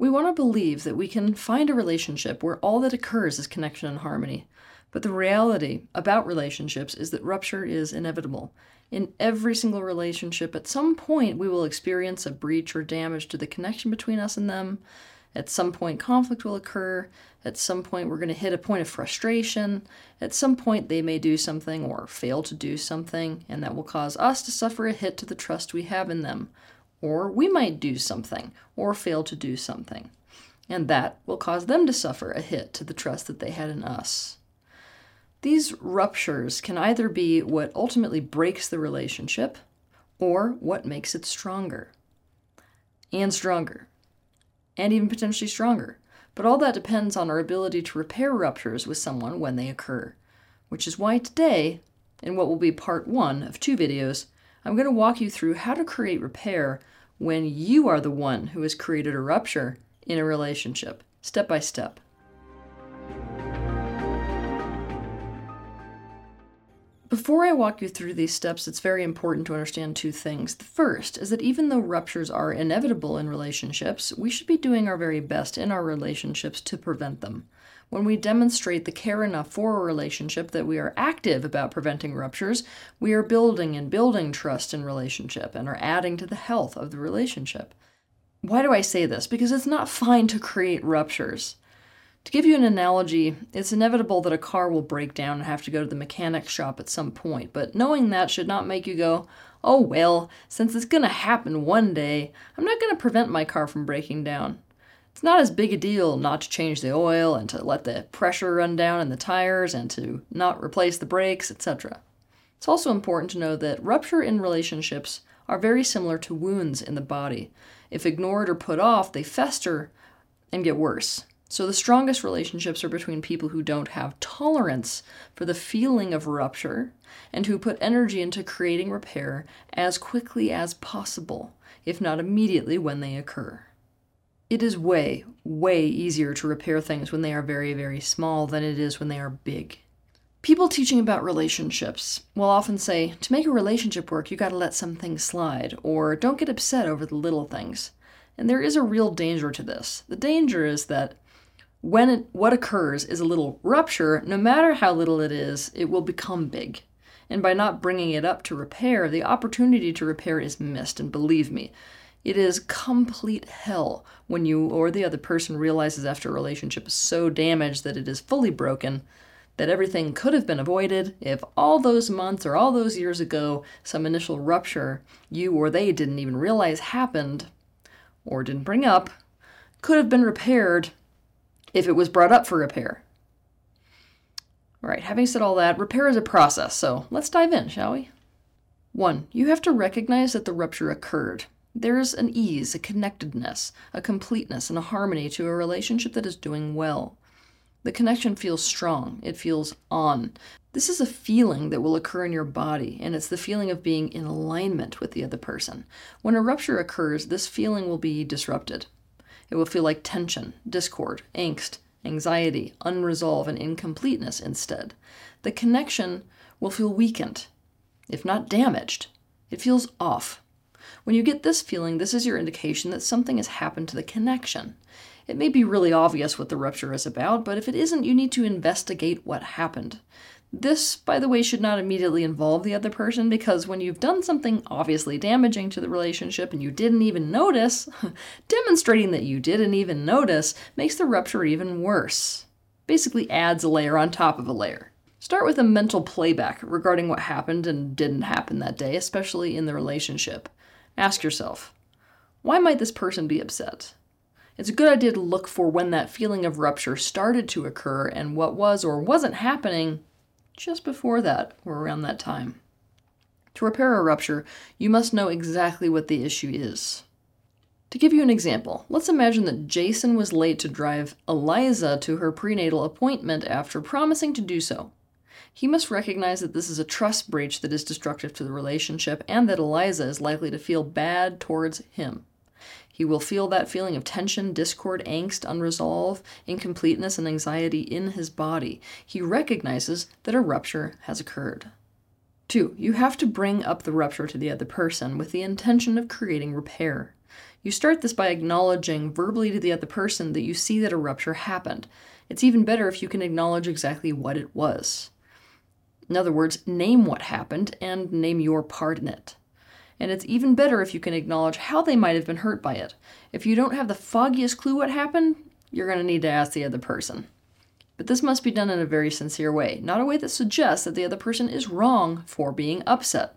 We want to believe that we can find a relationship where all that occurs is connection and harmony. But the reality about relationships is that rupture is inevitable. In every single relationship, at some point, we will experience a breach or damage to the connection between us and them. At some point, conflict will occur. At some point, we're going to hit a point of frustration. At some point, they may do something or fail to do something, and that will cause us to suffer a hit to the trust we have in them. Or we might do something or fail to do something, and that will cause them to suffer a hit to the trust that they had in us. These ruptures can either be what ultimately breaks the relationship or what makes it stronger. And stronger. And even potentially stronger. But all that depends on our ability to repair ruptures with someone when they occur. Which is why today, in what will be part one of two videos, I'm going to walk you through how to create repair when you are the one who has created a rupture in a relationship, step by step. Before I walk you through these steps, it's very important to understand two things. The first is that even though ruptures are inevitable in relationships, we should be doing our very best in our relationships to prevent them. When we demonstrate the care enough for a relationship that we are active about preventing ruptures, we are building and building trust in relationship and are adding to the health of the relationship. Why do I say this? Because it's not fine to create ruptures. To give you an analogy, it's inevitable that a car will break down and have to go to the mechanic shop at some point, but knowing that should not make you go, oh well, since it's going to happen one day, I'm not going to prevent my car from breaking down. It's not as big a deal not to change the oil and to let the pressure run down in the tires and to not replace the brakes, etc. It's also important to know that rupture in relationships are very similar to wounds in the body. If ignored or put off, they fester and get worse. So, the strongest relationships are between people who don't have tolerance for the feeling of rupture and who put energy into creating repair as quickly as possible, if not immediately when they occur. It is way, way easier to repair things when they are very, very small than it is when they are big. People teaching about relationships will often say, to make a relationship work, you gotta let some things slide, or don't get upset over the little things. And there is a real danger to this. The danger is that when it, what occurs is a little rupture, no matter how little it is, it will become big. And by not bringing it up to repair, the opportunity to repair is missed. And believe me, it is complete hell when you or the other person realizes after a relationship is so damaged that it is fully broken that everything could have been avoided if all those months or all those years ago some initial rupture you or they didn't even realize happened or didn't bring up could have been repaired if it was brought up for repair. All right, having said all that, repair is a process, so let's dive in, shall we? One, you have to recognize that the rupture occurred. There's an ease, a connectedness, a completeness, and a harmony to a relationship that is doing well. The connection feels strong, it feels on. This is a feeling that will occur in your body, and it's the feeling of being in alignment with the other person. When a rupture occurs, this feeling will be disrupted. It will feel like tension, discord, angst, anxiety, unresolved, and incompleteness instead. The connection will feel weakened, if not damaged. It feels off, when you get this feeling, this is your indication that something has happened to the connection. It may be really obvious what the rupture is about, but if it isn't, you need to investigate what happened. This, by the way, should not immediately involve the other person because when you've done something obviously damaging to the relationship and you didn't even notice, demonstrating that you didn't even notice makes the rupture even worse. Basically, adds a layer on top of a layer. Start with a mental playback regarding what happened and didn't happen that day, especially in the relationship. Ask yourself, why might this person be upset? It's a good idea to look for when that feeling of rupture started to occur and what was or wasn't happening just before that or around that time. To repair a rupture, you must know exactly what the issue is. To give you an example, let's imagine that Jason was late to drive Eliza to her prenatal appointment after promising to do so. He must recognize that this is a trust breach that is destructive to the relationship and that Eliza is likely to feel bad towards him. He will feel that feeling of tension, discord, angst, unresolved, incompleteness, and anxiety in his body. He recognizes that a rupture has occurred. Two, you have to bring up the rupture to the other person with the intention of creating repair. You start this by acknowledging verbally to the other person that you see that a rupture happened. It's even better if you can acknowledge exactly what it was. In other words, name what happened and name your part in it. And it's even better if you can acknowledge how they might have been hurt by it. If you don't have the foggiest clue what happened, you're going to need to ask the other person. But this must be done in a very sincere way, not a way that suggests that the other person is wrong for being upset.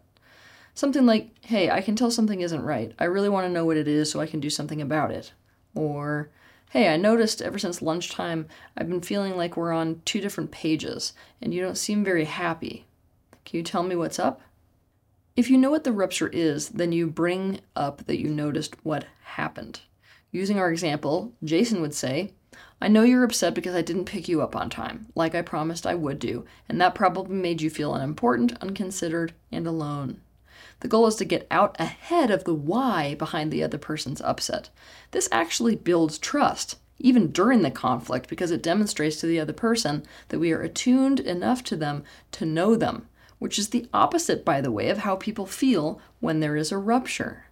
Something like, hey, I can tell something isn't right. I really want to know what it is so I can do something about it. Or, hey, I noticed ever since lunchtime I've been feeling like we're on two different pages and you don't seem very happy. Can you tell me what's up? If you know what the rupture is, then you bring up that you noticed what happened. Using our example, Jason would say, I know you're upset because I didn't pick you up on time, like I promised I would do, and that probably made you feel unimportant, unconsidered, and alone. The goal is to get out ahead of the why behind the other person's upset. This actually builds trust, even during the conflict, because it demonstrates to the other person that we are attuned enough to them to know them, which is the opposite, by the way, of how people feel when there is a rupture.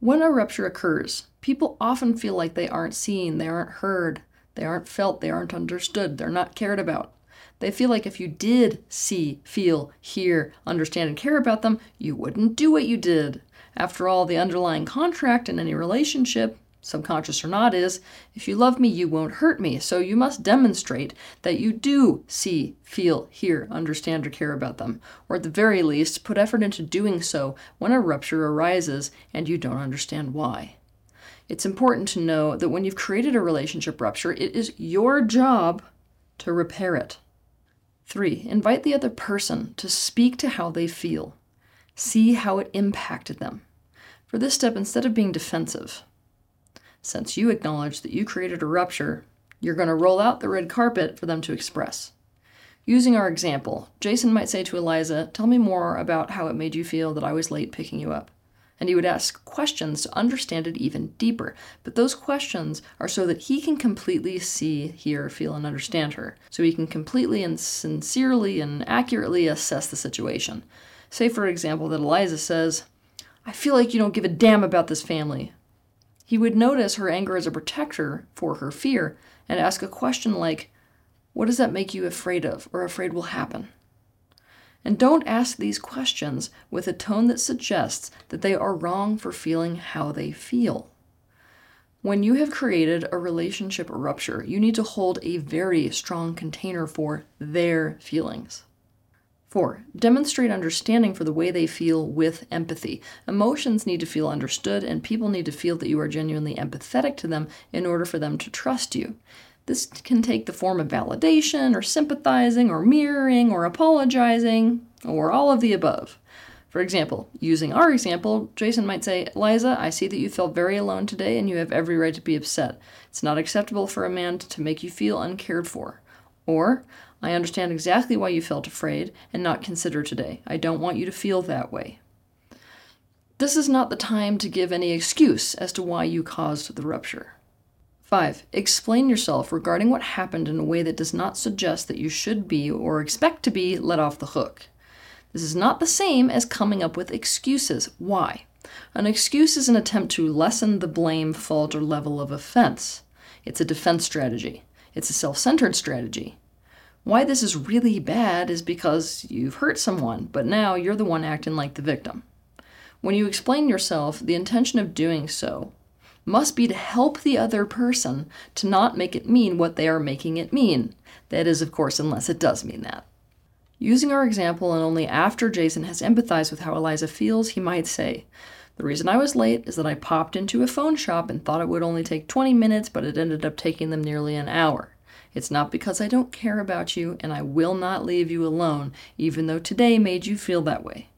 When a rupture occurs, people often feel like they aren't seen, they aren't heard, they aren't felt, they aren't understood, they're not cared about. They feel like if you did see, feel, hear, understand, and care about them, you wouldn't do what you did. After all, the underlying contract in any relationship, subconscious or not, is if you love me, you won't hurt me. So you must demonstrate that you do see, feel, hear, understand, or care about them. Or at the very least, put effort into doing so when a rupture arises and you don't understand why. It's important to know that when you've created a relationship rupture, it is your job to repair it. Three, invite the other person to speak to how they feel. See how it impacted them. For this step, instead of being defensive, since you acknowledge that you created a rupture, you're going to roll out the red carpet for them to express. Using our example, Jason might say to Eliza, Tell me more about how it made you feel that I was late picking you up and he would ask questions to understand it even deeper. But those questions are so that he can completely see, hear, feel, and understand her, so he can completely and sincerely and accurately assess the situation. Say, for example, that Eliza says, I feel like you don't give a damn about this family. He would notice her anger as a protector for her fear and ask a question like, What does that make you afraid of or afraid will happen? And don't ask these questions with a tone that suggests that they are wrong for feeling how they feel. When you have created a relationship rupture, you need to hold a very strong container for their feelings. 4. Demonstrate understanding for the way they feel with empathy. Emotions need to feel understood, and people need to feel that you are genuinely empathetic to them in order for them to trust you. This can take the form of validation, or sympathizing, or mirroring, or apologizing, or all of the above. For example, using our example, Jason might say, Liza, I see that you felt very alone today and you have every right to be upset. It's not acceptable for a man to make you feel uncared for. Or, I understand exactly why you felt afraid and not considered today. I don't want you to feel that way. This is not the time to give any excuse as to why you caused the rupture. 5. Explain yourself regarding what happened in a way that does not suggest that you should be or expect to be let off the hook. This is not the same as coming up with excuses. Why? An excuse is an attempt to lessen the blame, fault, or level of offense. It's a defense strategy. It's a self centered strategy. Why this is really bad is because you've hurt someone, but now you're the one acting like the victim. When you explain yourself, the intention of doing so must be to help the other person to not make it mean what they are making it mean. That is, of course, unless it does mean that. Using our example, and only after Jason has empathized with how Eliza feels, he might say, The reason I was late is that I popped into a phone shop and thought it would only take 20 minutes, but it ended up taking them nearly an hour. It's not because I don't care about you, and I will not leave you alone, even though today made you feel that way.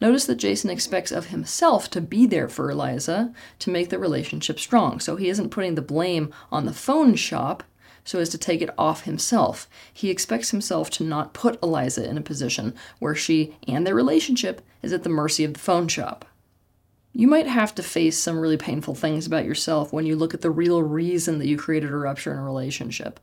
Notice that Jason expects of himself to be there for Eliza to make the relationship strong. So he isn't putting the blame on the phone shop so as to take it off himself. He expects himself to not put Eliza in a position where she and their relationship is at the mercy of the phone shop. You might have to face some really painful things about yourself when you look at the real reason that you created a rupture in a relationship.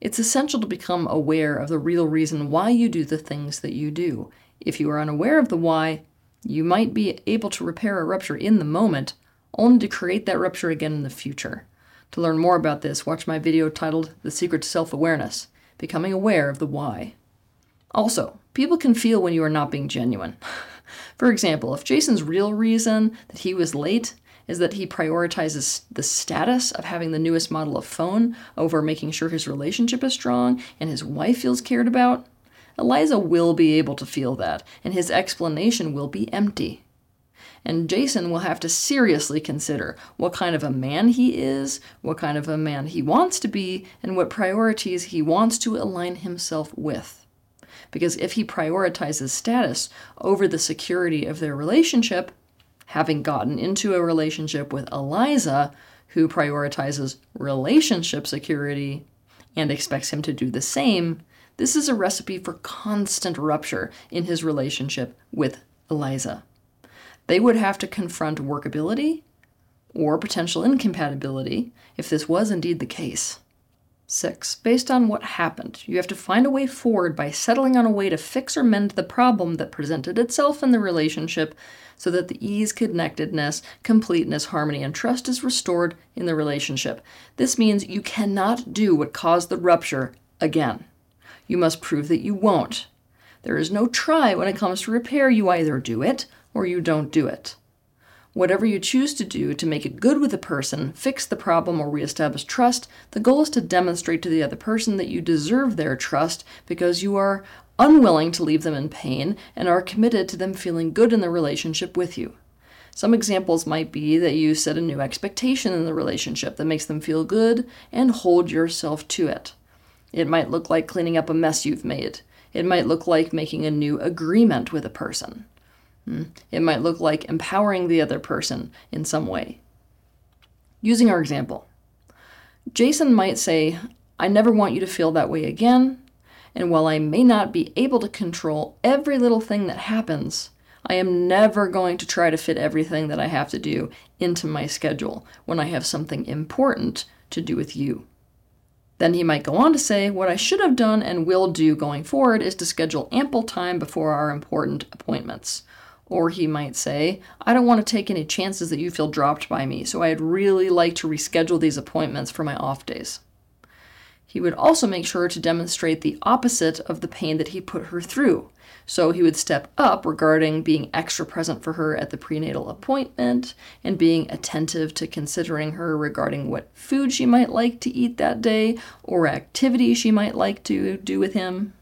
It's essential to become aware of the real reason why you do the things that you do If you are unaware of the why, you might be able to repair a rupture in the moment, only to create that rupture again in the future. To learn more about this, watch my video titled The Secret to Self Awareness Becoming Aware of the Why. Also, people can feel when you are not being genuine. For example, if Jason's real reason that he was late is that he prioritizes the status of having the newest model of phone over making sure his relationship is strong and his wife feels cared about, Eliza will be able to feel that, and his explanation will be empty. And Jason will have to seriously consider what kind of a man he is, what kind of a man he wants to be, and what priorities he wants to align himself with. Because if he prioritizes status over the security of their relationship, having gotten into a relationship with Eliza, who prioritizes relationship security and expects him to do the same, this is a recipe for constant rupture in his relationship with Eliza. They would have to confront workability or potential incompatibility if this was indeed the case. 6. Based on what happened, you have to find a way forward by settling on a way to fix or mend the problem that presented itself in the relationship so that the ease, connectedness, completeness, harmony, and trust is restored in the relationship. This means you cannot do what caused the rupture again. You must prove that you won't. There is no try when it comes to repair. You either do it or you don't do it. Whatever you choose to do to make it good with a person, fix the problem, or reestablish trust, the goal is to demonstrate to the other person that you deserve their trust because you are unwilling to leave them in pain and are committed to them feeling good in the relationship with you. Some examples might be that you set a new expectation in the relationship that makes them feel good and hold yourself to it. It might look like cleaning up a mess you've made. It might look like making a new agreement with a person. Hmm. It might look like empowering the other person in some way. Using our example, Jason might say, I never want you to feel that way again, and while I may not be able to control every little thing that happens, I am never going to try to fit everything that I have to do into my schedule when I have something important to do with you. Then he might go on to say, What I should have done and will do going forward is to schedule ample time before our important appointments. Or he might say, I don't want to take any chances that you feel dropped by me, so I'd really like to reschedule these appointments for my off days. He would also make sure to demonstrate the opposite of the pain that he put her through. So he would step up regarding being extra present for her at the prenatal appointment and being attentive to considering her regarding what food she might like to eat that day or activity she might like to do with him.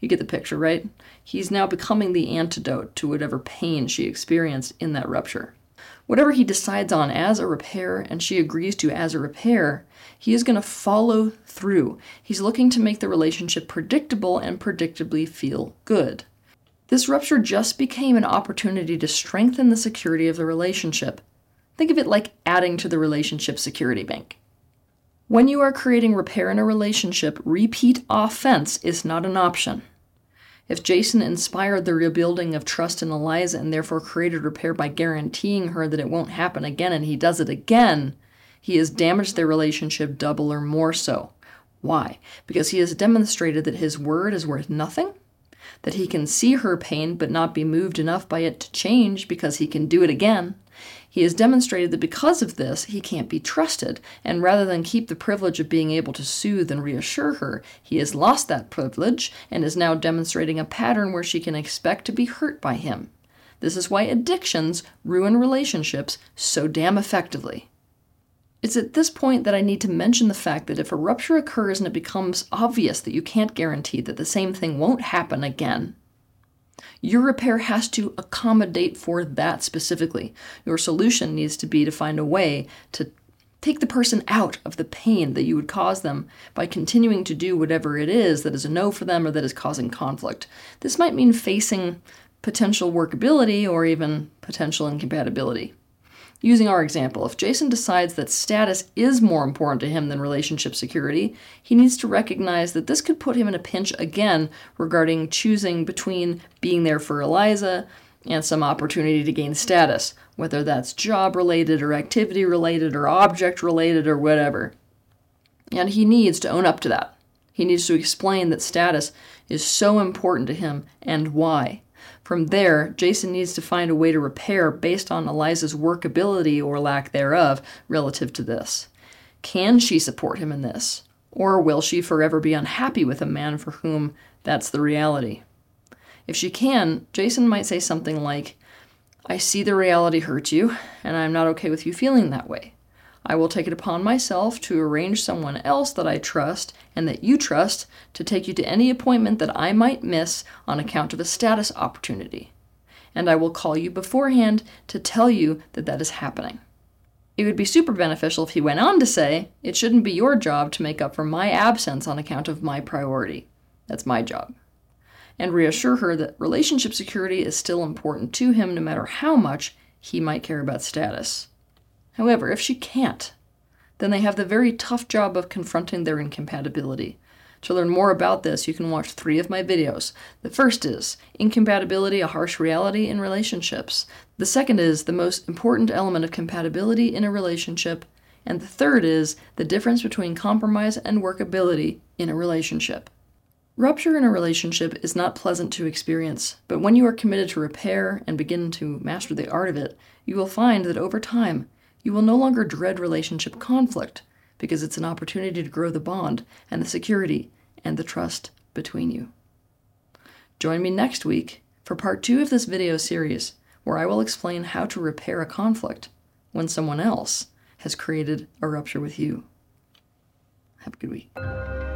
You get the picture, right? He's now becoming the antidote to whatever pain she experienced in that rupture. Whatever he decides on as a repair and she agrees to as a repair, he is going to follow through. He's looking to make the relationship predictable and predictably feel good. This rupture just became an opportunity to strengthen the security of the relationship. Think of it like adding to the relationship security bank. When you are creating repair in a relationship, repeat offense is not an option. If Jason inspired the rebuilding of trust in Eliza and therefore created repair by guaranteeing her that it won't happen again and he does it again, he has damaged their relationship double or more so. Why? Because he has demonstrated that his word is worth nothing, that he can see her pain but not be moved enough by it to change because he can do it again, he has demonstrated that because of this, he can't be trusted, and rather than keep the privilege of being able to soothe and reassure her, he has lost that privilege and is now demonstrating a pattern where she can expect to be hurt by him. This is why addictions ruin relationships so damn effectively. It's at this point that I need to mention the fact that if a rupture occurs and it becomes obvious that you can't guarantee that the same thing won't happen again, your repair has to accommodate for that specifically. Your solution needs to be to find a way to take the person out of the pain that you would cause them by continuing to do whatever it is that is a no for them or that is causing conflict. This might mean facing potential workability or even potential incompatibility. Using our example, if Jason decides that status is more important to him than relationship security, he needs to recognize that this could put him in a pinch again regarding choosing between being there for Eliza and some opportunity to gain status, whether that's job related or activity related or object related or whatever. And he needs to own up to that. He needs to explain that status is so important to him and why. From there, Jason needs to find a way to repair based on Eliza's workability or lack thereof relative to this. Can she support him in this? Or will she forever be unhappy with a man for whom that's the reality? If she can, Jason might say something like, I see the reality hurts you, and I'm not okay with you feeling that way. I will take it upon myself to arrange someone else that I trust and that you trust to take you to any appointment that I might miss on account of a status opportunity. And I will call you beforehand to tell you that that is happening. It would be super beneficial if he went on to say, It shouldn't be your job to make up for my absence on account of my priority. That's my job. And reassure her that relationship security is still important to him no matter how much he might care about status. However, if she can't, then they have the very tough job of confronting their incompatibility. To learn more about this, you can watch three of my videos. The first is Incompatibility, a Harsh Reality in Relationships. The second is The Most Important Element of Compatibility in a Relationship. And the third is The Difference Between Compromise and Workability in a Relationship. Rupture in a relationship is not pleasant to experience, but when you are committed to repair and begin to master the art of it, you will find that over time, you will no longer dread relationship conflict because it's an opportunity to grow the bond and the security and the trust between you. Join me next week for part two of this video series, where I will explain how to repair a conflict when someone else has created a rupture with you. Have a good week.